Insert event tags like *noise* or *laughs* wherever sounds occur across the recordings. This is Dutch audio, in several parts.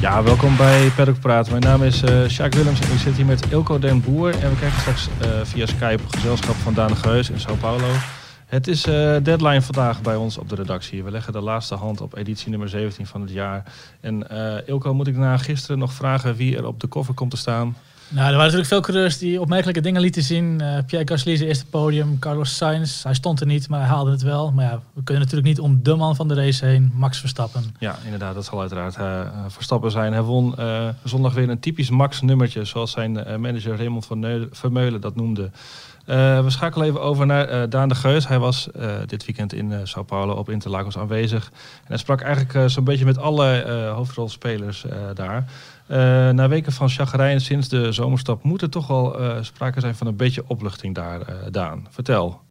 Ja, welkom bij Paddock Praat. Mijn naam is uh, Sjaak Willems en ik zit hier met Ilko Den Boer. En we krijgen straks uh, via Skype gezelschap van Daan Geus in Sao Paulo. Het is uh, deadline vandaag bij ons op de redactie. We leggen de laatste hand op editie nummer 17 van het jaar. En Ilko, moet ik na gisteren nog vragen wie er op de koffer komt te staan? Nou, er waren natuurlijk veel coureurs die opmerkelijke dingen lieten zien. Uh, Pierre Gasly zijn eerste podium, Carlos Sainz, hij stond er niet, maar hij haalde het wel. Maar ja, we kunnen natuurlijk niet om de man van de race heen, Max Verstappen. Ja, inderdaad, dat zal uiteraard uh, Verstappen zijn. Hij won uh, zondag weer een typisch Max nummertje, zoals zijn manager Raymond van Vermeulen dat noemde. We schakelen even over naar Daan de Geus. Hij was dit weekend in Sao Paulo op Interlagos aanwezig. En hij sprak eigenlijk zo'n beetje met alle hoofdrolspelers daar. Na weken van chagrijn sinds de zomerstap moet er toch wel sprake zijn van een beetje opluchting daar, Daan. Vertel.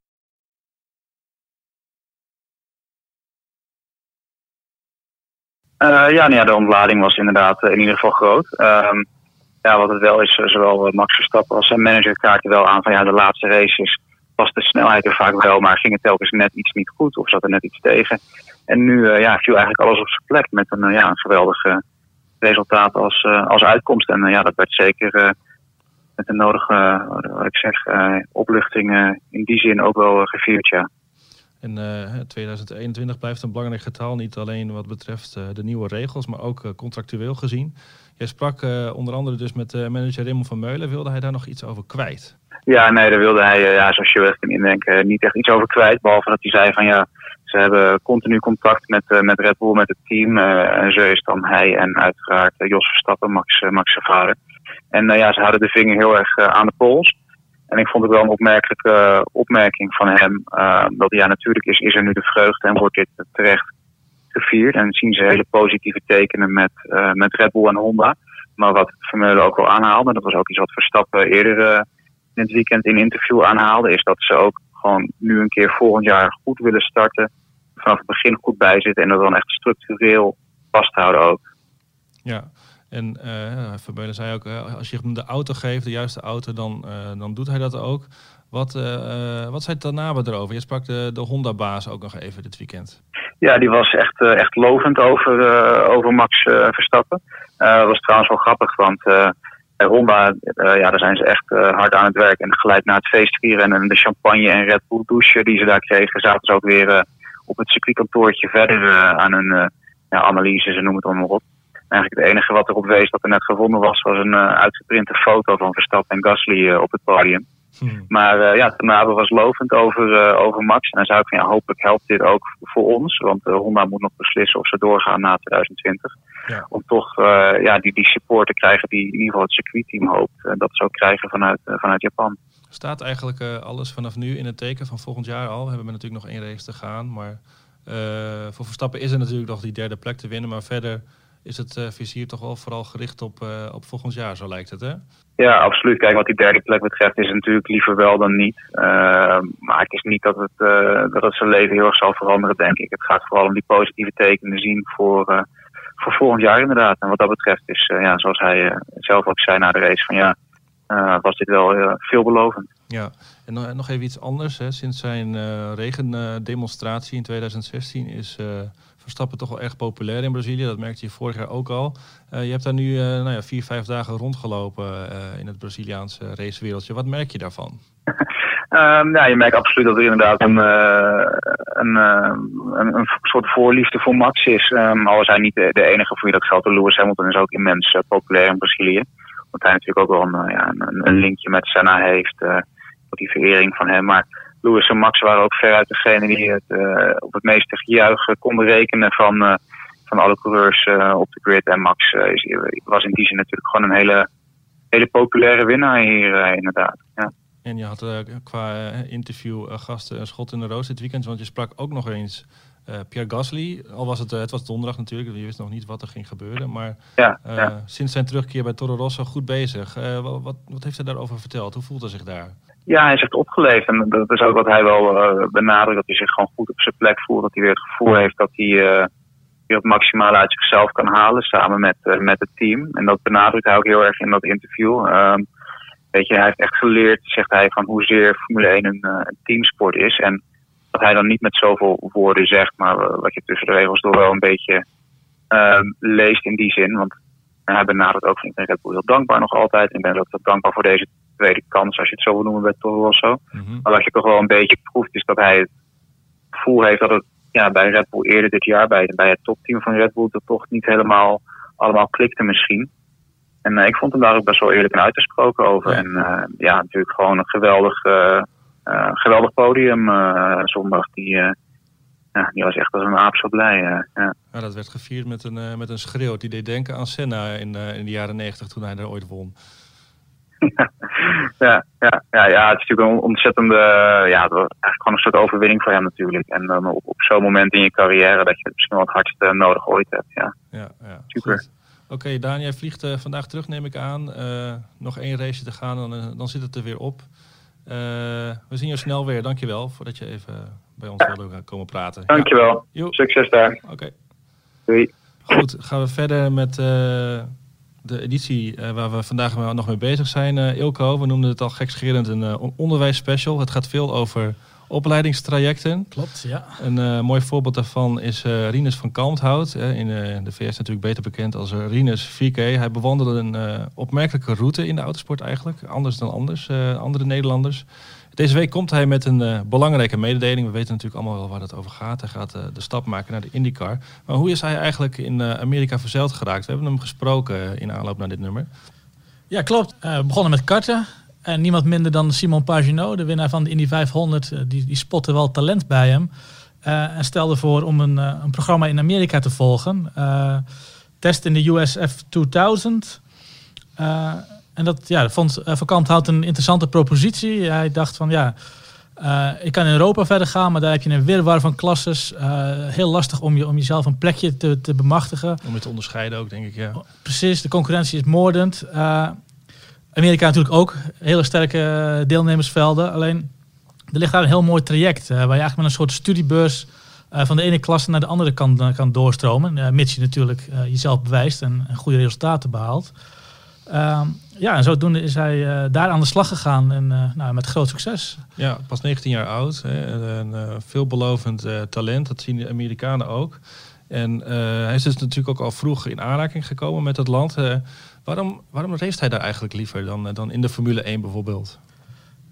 ja, nou ja, de ontlading was inderdaad in ieder geval groot. Uh, ja, wat het wel is, zowel Max Verstappen als zijn manager kaarten wel aan van ja, de laatste races was de snelheid er vaak wel, maar ging het telkens net iets niet goed of zat er net iets tegen. En nu ja, viel eigenlijk alles op zijn plek met een, ja, een geweldige resultaat als, uh, als uitkomst. En uh, ja, dat werd zeker uh, met de nodige, wat ik zeg, opluchting in die zin ook wel gevierd, ja. En 2021 blijft een belangrijk getal, niet alleen wat betreft de nieuwe regels, maar ook contractueel gezien. Jij sprak onder andere dus met manager Raymond van Meulen. Wilde hij daar nog iets over kwijt? Ja, nee, daar wilde hij, ja, zoals je wel kan indenken, niet echt iets over kwijt. Behalve dat hij zei van ja, ze hebben continu contact met, met Red Bull, met het team. En zo is dan hij en uiteraard Jos Verstappen, Max, Max. En ja, ze houden de vinger heel erg aan de pols. En ik vond het wel een opmerkelijke opmerking van hem. dat ja, natuurlijk is, is er nu de vreugde en wordt dit terecht gevierd. En zien ze hele positieve tekenen met, met Red Bull en Honda. Maar wat Vermeulen ook wel aanhaalde, dat was ook iets wat Verstappen eerder in het weekend in interview aanhaalde, is dat ze ook gewoon nu een keer volgend jaar goed willen starten. Vanaf het begin goed bij zitten en dat dan echt structureel vasthouden ook. Ja, en uh, zei ook, uh, als je hem de auto geeft, de juiste auto, dan, uh, dan doet hij dat ook. Wat, wat zei Tanabe erover? Je sprak de, de Honda-baas ook nog even dit weekend. Ja, die was echt, echt lovend over, over Max Verstappen. dat was trouwens wel grappig, want bij Honda, ja, daar zijn ze echt hard aan het werk. En gelijk na het feestvieren en de champagne en Red Bull douche die ze daar kregen, zaten ze ook weer op het circuitkantoortje verder aan hun ja, analyse, ze noemen het allemaal op. Eigenlijk het enige wat erop wees dat er net gevonden was, was een uitgeprinte foto van Verstappen en Gasly op het podium. Hmm. Maar uh, ja, Tanabe was lovend over, over Max. En dan zou ik van ja, hopelijk helpt dit ook voor ons. Want Honda moet nog beslissen of ze doorgaan na 2020. Ja. Om toch ja, die, die support te krijgen die in ieder geval het circuitteam hoopt. En dat ze ook krijgen vanuit, vanuit Japan. Staat eigenlijk alles vanaf nu in het teken van volgend jaar al? We hebben natuurlijk nog één race te gaan. Maar voor Verstappen is er natuurlijk nog die derde plek te winnen. Maar verder is het uh, vizier toch wel vooral gericht op, uh, op volgend jaar, zo lijkt het, hè? Ja, absoluut. Kijk, wat die derde plek betreft is het natuurlijk liever wel dan niet. Uh, maar het is niet dat het, dat het zijn leven heel erg zal veranderen, denk ik. Het gaat vooral om die positieve tekenen zien voor, voor volgend jaar inderdaad. En wat dat betreft is, ja, zoals hij zelf ook zei na de race, van ja, was dit wel veelbelovend. Ja, en nog even iets anders. Hè. Sinds zijn regendemonstratie in 2016 is Verstappen toch wel erg populair in Brazilië. Dat merkte je vorig jaar ook al. Uh, je hebt daar nu uh, nou ja, vier, vijf dagen rondgelopen uh, in het Braziliaanse racewereldje. Wat merk je daarvan? um, *laughs* ja, je merkt absoluut dat er inderdaad een, een, een, een, soort voorliefde voor Max is. Um, al is hij niet de, enige voor wie dat geldt. Lewis Hamilton is ook immens populair in Brazilië. Want hij natuurlijk ook wel een, ja, een, een linkje met Senna heeft. tot die verering van hem. Maar Lewis en Max waren ook veruit degene die het uh, op het meeste gejuich konden rekenen van, uh, van alle coureurs uh, op de grid. En Max is, was in die zin natuurlijk gewoon een hele, hele populaire winnaar hier inderdaad. Ja. En je had qua interview gasten een schot in de roos dit weekend, want je sprak ook nog eens Pierre Gasly. Al was het, het was donderdag natuurlijk, je wist nog niet wat er ging gebeuren. Maar ja, ja. sinds zijn terugkeer bij Toro Rosso goed bezig. wat, wat heeft hij daarover verteld? Hoe voelt hij zich daar? Ja, hij echt opgeleefd. En dat is ook wat hij wel uh, benadrukt. Dat hij zich gewoon goed op zijn plek voelt. Dat hij weer het gevoel heeft dat hij uh, weer het maximale uit zichzelf kan halen. Samen met, uh, met het team. En dat benadrukt hij ook heel erg in dat interview. Um, weet je, hij heeft echt geleerd, zegt hij, van hoezeer Formule 1 een, teamsport is. En dat hij dan niet met zoveel woorden zegt, maar wat je tussen de regels door wel een beetje ehm, leest in die zin. Want hij benadert ook van ik ben heel dankbaar nog altijd. En ik ben ook dankbaar voor deze tweede kans, als je het zo wil noemen bij Toro Rosso. Mm Maar wat je toch wel een beetje proeft, is dat hij het gevoel heeft dat het ja, bij Red Bull eerder dit jaar, bij, bij het topteam van Red Bull, dat toch niet helemaal allemaal klikte misschien. En uh, ik vond hem daar ook best wel eerlijk en uitgesproken over. En uh, ja, natuurlijk gewoon een geweldig, uh, geweldig podium zondag. Die, ja, die was echt als een aap zo blij. ja. ja. dat werd gevierd met een, met een schreeuw. Die deed denken aan Senna in, in de jaren negentig toen hij er ooit won. *laughs* ja, ja, ja, ja, het is natuurlijk een ontzettende, ja, het was eigenlijk gewoon een soort overwinning voor hem natuurlijk. En dan op, op zo'n moment in je carrière dat je het misschien wel het hardst nodig ooit hebt. Ja, ja, ja. super. Oké, okay, Daan, jij vliegt uh, vandaag terug, neem ik aan. Uh, nog één race te gaan, dan, uh, dan zit het er weer op. we zien je snel weer. Dankjewel voordat je even bij ons ja. wilde komen praten. Dankjewel. Ja. Succes daar. Oké. Okay. Doei. Goed, gaan we verder met de editie waar we vandaag nog mee bezig zijn, Ilko. We noemden het al gekscherend een onderwijsspecial. Het gaat veel over opleidingstrajecten. Klopt, ja. Een uh, mooi voorbeeld daarvan is uh, Rinus van Kalmthout. in uh, de VS natuurlijk beter bekend als Rinus 4K. Hij bewandelde een opmerkelijke route in de autosport eigenlijk. Anders dan anders, andere Nederlanders. Deze week komt hij met een belangrijke mededeling. We weten natuurlijk allemaal wel waar het over gaat. Hij gaat de stap maken naar de IndyCar. Maar hoe is hij eigenlijk in Amerika verzeild geraakt? We hebben hem gesproken in aanloop naar dit nummer. Ja, klopt. we begonnen met karten. En niemand minder dan Simon Pagenaud, de winnaar van de Indy 500, eh, die, die spotte wel talent bij hem. En stelde voor om een, een programma in Amerika te volgen. Test in de USF 2000. En dat ja, vond Van Kamphout een interessante propositie. Hij dacht van ja, ik kan in Europa verder gaan, maar daar heb je een wirwar van klasses. heel lastig om, je, om jezelf een plekje te, te bemachtigen. Om je te onderscheiden ook, denk ik, ja. Precies, de concurrentie is moordend. Amerika natuurlijk ook hele sterke eh, deelnemersvelden. Alleen er ligt daar een heel mooi traject waar je eigenlijk met een soort studiebeurs van de ene klasse naar de andere kan, kan doorstromen. Mits je natuurlijk jezelf bewijst en, en, goede resultaten behaalt. Ehm, ja, en zodoende is hij daar aan de slag gegaan en nou, met groot succes. Ja, pas 19 jaar oud. Hè, een veelbelovend talent, dat zien de Amerikanen ook. En hij is dus natuurlijk ook al vroeg in aanraking gekomen met het land. Waarom, waarom race hij daar eigenlijk liever dan, eh, dan in de Formule 1 bijvoorbeeld?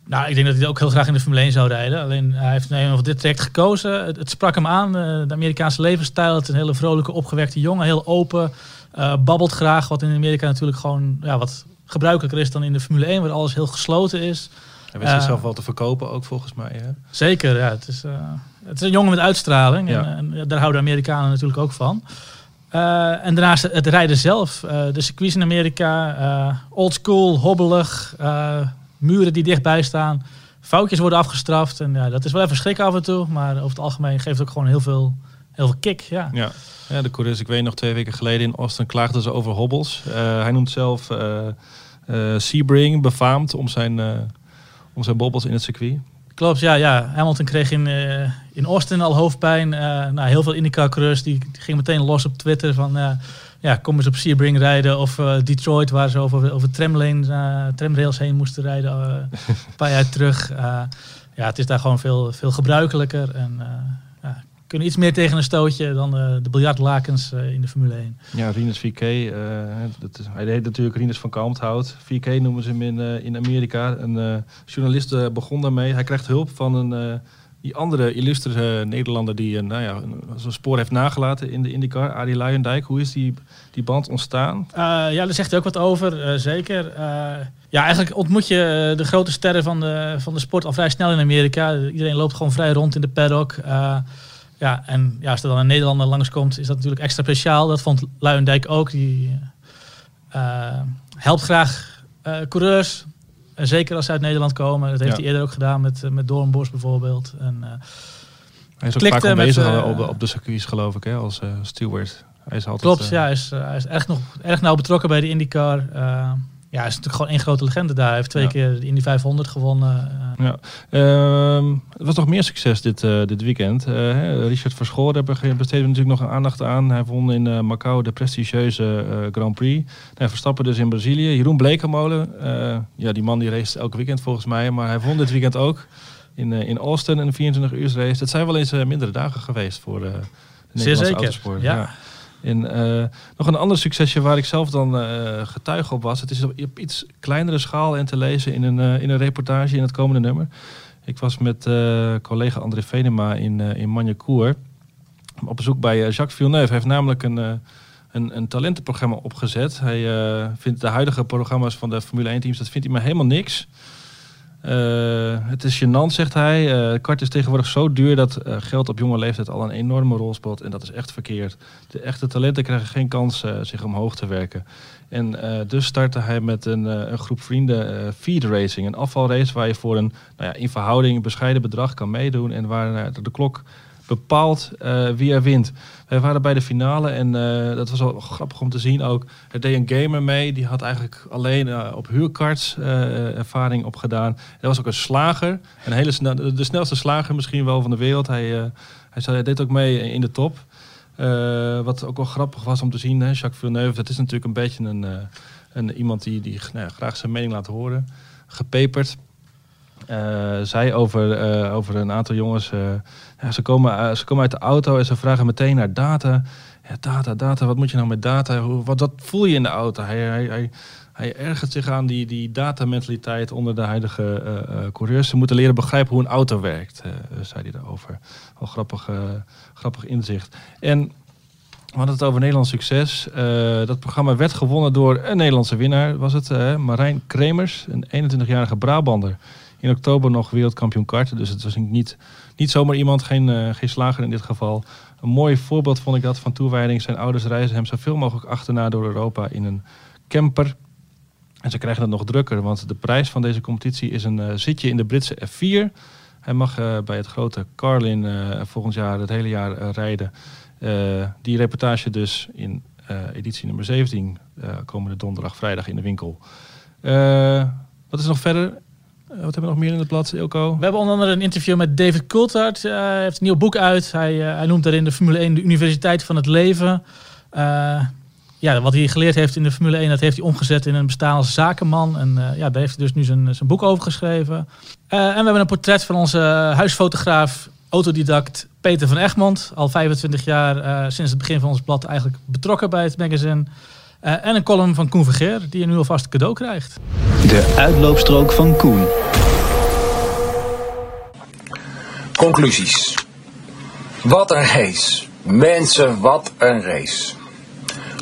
Nou, ik denk dat hij ook heel graag in de Formule 1 zou rijden. Alleen hij heeft nee, dit traject gekozen. Het, sprak hem aan, eh, de Amerikaanse levensstijl. Het is een hele vrolijke, opgewekte jongen, heel open. Uh, babbelt graag, wat in Amerika natuurlijk gewoon ja, wat gebruikelijker is dan in de Formule 1, waar alles heel gesloten is. Hij wist zichzelf wel te verkopen ook volgens mij. Hè? Zeker, ja. Het is, het is een jongen met uitstraling. En, en, daar houden de Amerikanen natuurlijk ook van. Uh, en daarnaast het rijden zelf. Uh, de circuits in Amerika, uh, old school, hobbelig, muren die dichtbij staan. Foutjes worden afgestraft. En ja, dat is wel even schrik af en toe. Maar over het algemeen geeft het ook gewoon heel veel, heel veel kick. Ja. Ja. ja, de coureurs, ik weet nog twee weken geleden in Austin klaagden ze over hobbels. hij noemt zelf Sebring befaamd om zijn, om zijn bobbels in het circuit. Klopt, ja, ja. Hamilton kreeg in, uh, in Austin al hoofdpijn. Uh, nou, heel veel IndyCar-coureurs die, die gingen meteen los op Twitter van... Uh, ja, kom eens op Sebring rijden. Of Detroit, waar ze over, over tramlane, tramrails heen moesten rijden. een paar jaar terug. ja, het is daar gewoon veel, veel gebruikelijker. En kunnen iets meer tegen een stootje dan uh, de biljartlakens uh, in de Formule 1. Ja, Rinus 4K. Uh, dat is, hij heet natuurlijk Rinus van Kalmthout. 4K noemen ze hem in, in Amerika. Een journalist begon daarmee. Hij krijgt hulp van een, die andere illustere Nederlander die nou ja, zo'n spoor heeft nagelaten in de IndyCar. Arie Luijendijk. Hoe is die, die band ontstaan? ja, daar zegt hij ook wat over. zeker. ja, eigenlijk ontmoet je de grote sterren van de, van de sport al vrij snel in Amerika. Iedereen loopt gewoon vrij rond in de paddock. Ja, en ja, als er dan een Nederlander langskomt, is dat natuurlijk extra speciaal. Dat vond Luijendijk ook. Die uh, helpt graag uh, coureurs. En zeker als ze uit Nederland komen. Dat heeft hij eerder ook gedaan met, met Doornbos bijvoorbeeld. En, uh, hij is ook vaak aanwezig op, op de circuits, geloof ik, hè, als steward. Hij is altijd, Klopt, ja. Hij is, hij is erg, nog, erg nauw betrokken bij de IndyCar ja, hij is natuurlijk gewoon één grote legende daar. Hij heeft twee keer in die 500 gewonnen. Eh. Ja. Uh, het was nog meer succes dit, uh, dit weekend. Uh, Richard Verschoor besteedde natuurlijk nog een aandacht aan. Hij won in Macau de prestigieuze Grand Prix. Hij Verstappen dus in Brazilië. Jeroen Blekemolen, ja, die man die race elke weekend volgens mij. Maar hij won dit weekend ook. in, in Austin, een 24 uur race. Dat zijn wel eens mindere dagen geweest voor de Nederlandse zeker, autosport. ja. En nog een ander succesje waar ik zelf dan getuige op was. Het is op iets kleinere schaal en te lezen in een, in een reportage in het komende nummer. Ik was met collega André Venema in, in Magnecourt op bezoek bij Jacques Villeneuve. Hij heeft namelijk een een, een talentenprogramma opgezet. Hij uh, vindt de huidige programma's van de Formule 1 teams, dat vindt hij maar helemaal niks. Uh, het is gênant, zegt hij. Uh, kart is tegenwoordig zo duur dat geld op jonge leeftijd al een enorme rol speelt. En dat is echt verkeerd. De echte talenten krijgen geen kans zich omhoog te werken. En dus startte hij met een, een groep vrienden feed racing. Een afvalrace waar je voor een nou ja, in verhouding bescheiden bedrag kan meedoen. En waar de klok bepaalt wie er wint. Wij waren bij de finale en uh, dat was wel grappig om te zien ook. Er deed een gamer mee, die had eigenlijk alleen uh, op huurkarts ervaring opgedaan. Er was ook een slager, een hele de snelste slager misschien wel van de wereld. Hij, hij deed ook mee in de top. wat ook wel grappig was om te zien, hè, Jacques Villeneuve, dat is natuurlijk een beetje een, een iemand die, die nou, graag zijn mening laat horen. Gepeperd. Uh, zei over, uh, over een aantal jongens. Uh, ja, ze, komen, ze komen uit de auto en ze vragen meteen naar data. Ja, data, data, wat moet je nou met data? Hoe, wat, wat voel je in de auto? Hij, hij, hij, hij ergert zich aan die, die datamentaliteit onder de huidige coureurs. Ze moeten leren begrijpen hoe een auto werkt, zei hij daarover. Al grappig, grappig inzicht. En we hadden het over Nederlands succes. dat programma werd gewonnen door een Nederlandse winnaar, was het, Marijn Kremers, een 21-jarige Brabander in oktober nog wereldkampioen karten. Dus het was niet, niet zomaar iemand, geen, uh, geen slager in dit geval. Een mooi voorbeeld vond ik dat van toewijding. Zijn ouders reizen hem zoveel mogelijk achterna door Europa in een camper. En ze krijgen het nog drukker, want de prijs van deze competitie is een uh, zitje in de Britse F4. Hij mag uh, bij het grote Carlin volgend jaar het hele jaar rijden. die reportage dus in editie nummer 17, komende donderdag, vrijdag in de winkel. wat is nog verder? Eh, wat hebben we nog meer in het blad, Ilko? We hebben onder andere een interview met David Coulthard. Uh, hij heeft een nieuw boek uit. Hij, uh, hij noemt daarin de Formule 1 de Universiteit van het Leven. Uh, ja, wat hij geleerd heeft in de Formule 1, dat heeft hij omgezet in een bestaan als zakenman. En ja, daar heeft hij dus nu zijn, zijn boek over geschreven. en we hebben een portret van onze huisfotograaf, autodidact Peter van Egmond. Al 25 jaar sinds het begin van ons blad eigenlijk betrokken bij het magazine. Uh, en een column van Koen Vergeer, die je nu alvast cadeau krijgt. De uitloopstrook van Koen. Conclusies. Wat een race. Mensen, wat een race.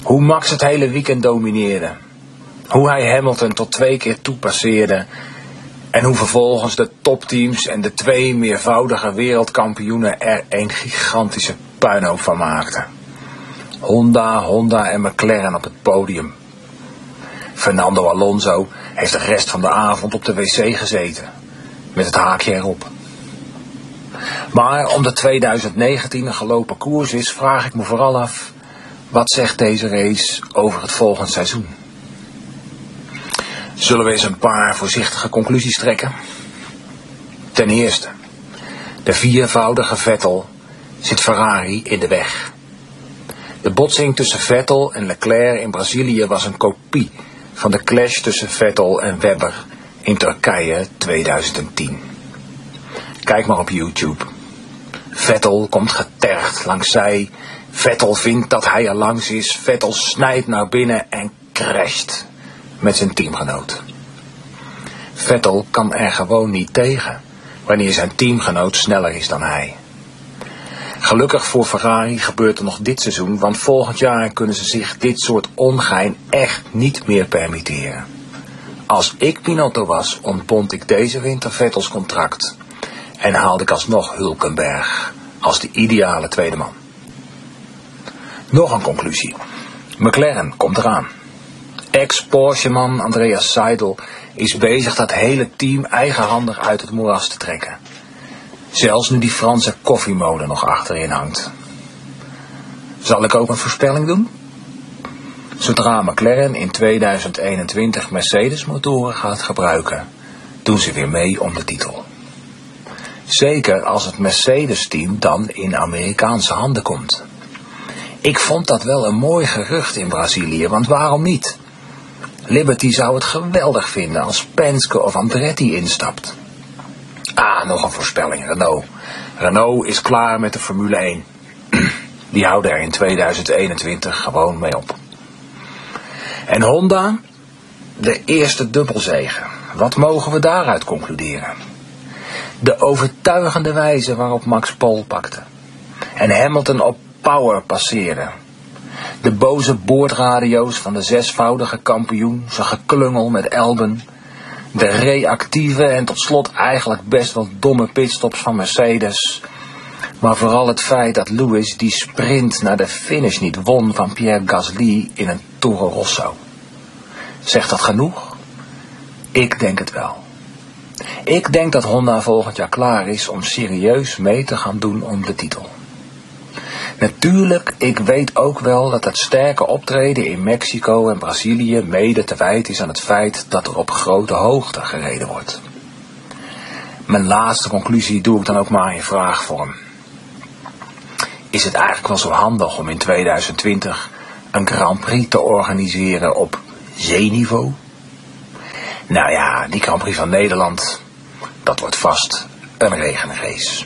Hoe Max het hele weekend domineerde. Hoe hij Hamilton tot twee keer toepasseerde. En hoe vervolgens de topteams en de twee meervoudige wereldkampioenen er een gigantische puinhoop van maakten. Honda, Honda en McLaren op het podium. Fernando Alonso heeft de rest van de avond op de wc gezeten. Met het haakje erop. Maar omdat 2019 een gelopen koers is, vraag ik me vooral af... wat zegt deze race over het volgend seizoen? Zullen we eens een paar voorzichtige conclusies trekken? Ten eerste, de viervoudige Vettel zit Ferrari in de weg. De botsing tussen Vettel en Leclerc in Brazilië was een kopie van de clash tussen Vettel en Webber in Turkije 2010. Kijk maar op YouTube. Vettel komt getergd langs zij. Vettel vindt dat hij er langs is. Vettel snijdt naar binnen en crasht met zijn teamgenoot. Vettel kan er gewoon niet tegen wanneer zijn teamgenoot sneller is dan hij. Gelukkig voor Ferrari gebeurt er nog dit seizoen, want volgend jaar kunnen ze zich dit soort ongein echt niet meer permitteren. Als ik Pinotto was, ontbond ik deze winter Vettels contract en haalde ik alsnog Hulkenberg als de ideale tweede man. Nog een conclusie. McLaren komt eraan. Ex-Porsche-man Andreas Seidel is bezig dat hele team eigenhandig uit het moeras te trekken. Zelfs nu die Franse koffiemolen nog achterin hangt. Zal ik ook een voorspelling doen? Zodra McLaren in 2021 Mercedes motoren gaat gebruiken, doen ze weer mee om de titel. Zeker als het Mercedes-team dan in Amerikaanse handen komt. Ik vond dat wel een mooi gerucht in Brazilië, want waarom niet? Liberty zou het geweldig vinden als Penske of Andretti instapt. Ah, nog een voorspelling. Renault. Renault is klaar met de Formule 1. *clears throat* Die houden er in 2021 gewoon mee op. En Honda? De eerste dubbelzegen. Wat mogen we daaruit concluderen? De overtuigende wijze waarop Max Pol pakte. En Hamilton op power passeerde. De boze boordradio's van de zesvoudige kampioen, zijn geklungel met Elben. De reactieve en tot slot eigenlijk best wel domme pitstops van Mercedes. Maar vooral het feit dat Lewis die sprint naar de finish niet won van Pierre Gasly in een Toro Rosso. Zegt dat genoeg? Ik denk het wel. Ik denk dat Honda volgend jaar klaar is om serieus mee te gaan doen om de titel. Natuurlijk, ik weet ook wel dat het sterke optreden in Mexico en Brazilië mede te wijten is aan het feit dat er op grote hoogte gereden wordt. Mijn laatste conclusie doe ik dan ook maar in vraagvorm. Is het eigenlijk wel zo handig om in 2020 een Grand Prix te organiseren op zeeniveau? Nou ja, die Grand Prix van Nederland, dat wordt vast een regenrace.